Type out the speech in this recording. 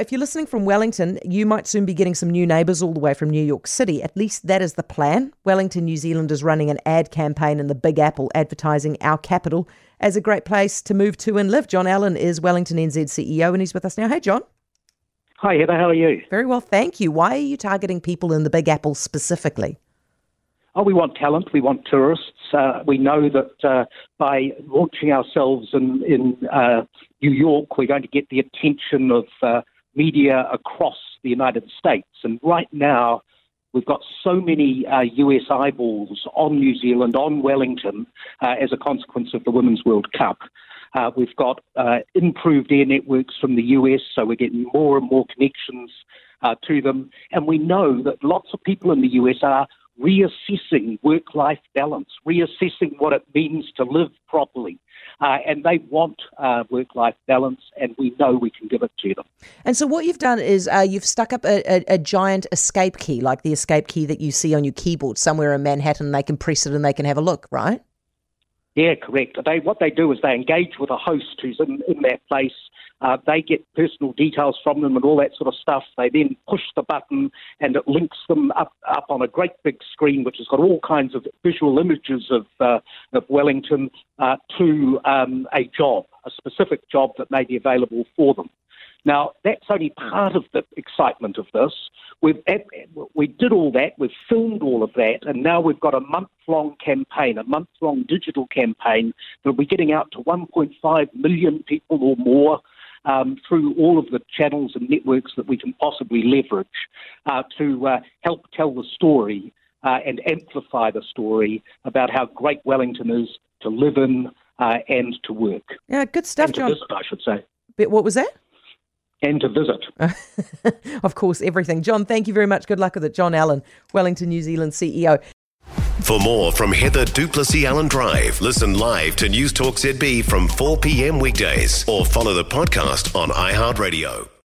if you're listening from Wellington, you might soon be getting some new neighbours all the way from New York City. At least that is the plan. Wellington, New Zealand is running an ad campaign in the Big Apple advertising our capital as a great place to move to and live. John Allen is Wellington NZ CEO and he's with us now. Hey, John. Hi, Heather. How are you? Very well, thank you. Why are you targeting people in the Big Apple specifically? Oh, we want talent. We want tourists. Uh, we know that uh, by launching ourselves in, in uh, New York, we're going to get the attention of uh, media across the United States. And right now, we've got so many US uh, eyeballs on New Zealand, on Wellington, uh, as a consequence of the Women's World Cup. we've got improved air networks from the US, so we're getting more and more connections to them. And we know that lots of people in the US are reassessing work life balance, reassessing what it means to live properly. Uh, and they want uh, work life balance, and we know we can give it to them. And so, what you've done is uh, you've stuck up a, a, a, giant escape key, like the escape key that you see on your keyboard somewhere in Manhattan. They can press it and they can have a look, right? Yeah, correct. They, what they do is they engage with a host who's in, in that place. Uh, they get personal details from them and all that sort of stuff. They then push the button and it links them up, up on a great big screen, which has got all kinds of visual images of, uh, of Wellington uh, to um, a job, a specific job that may be available for them. Now, that's only part of the excitement of this. We've, we did all that, we've filmed all of that, and now we've got a month long campaign, a month long digital campaign that'll be getting out to 1.5 million people or more. Um, through all of the channels and networks that we can possibly leverage uh, to uh, help tell the story uh, and amplify the story about how great Wellington is to live in uh, and to work. Yeah, good stuff, John. Visit, I should say. But what was that? And to visit. of course, everything. John, thank you very much. Good luck with it. John Allen, Wellington, New Zealand CEO. For more from Heather du Plessis-Allen Drive, listen live to News Talk ZB from 4 p.m. weekdays or follow the podcast on iHeartRadio.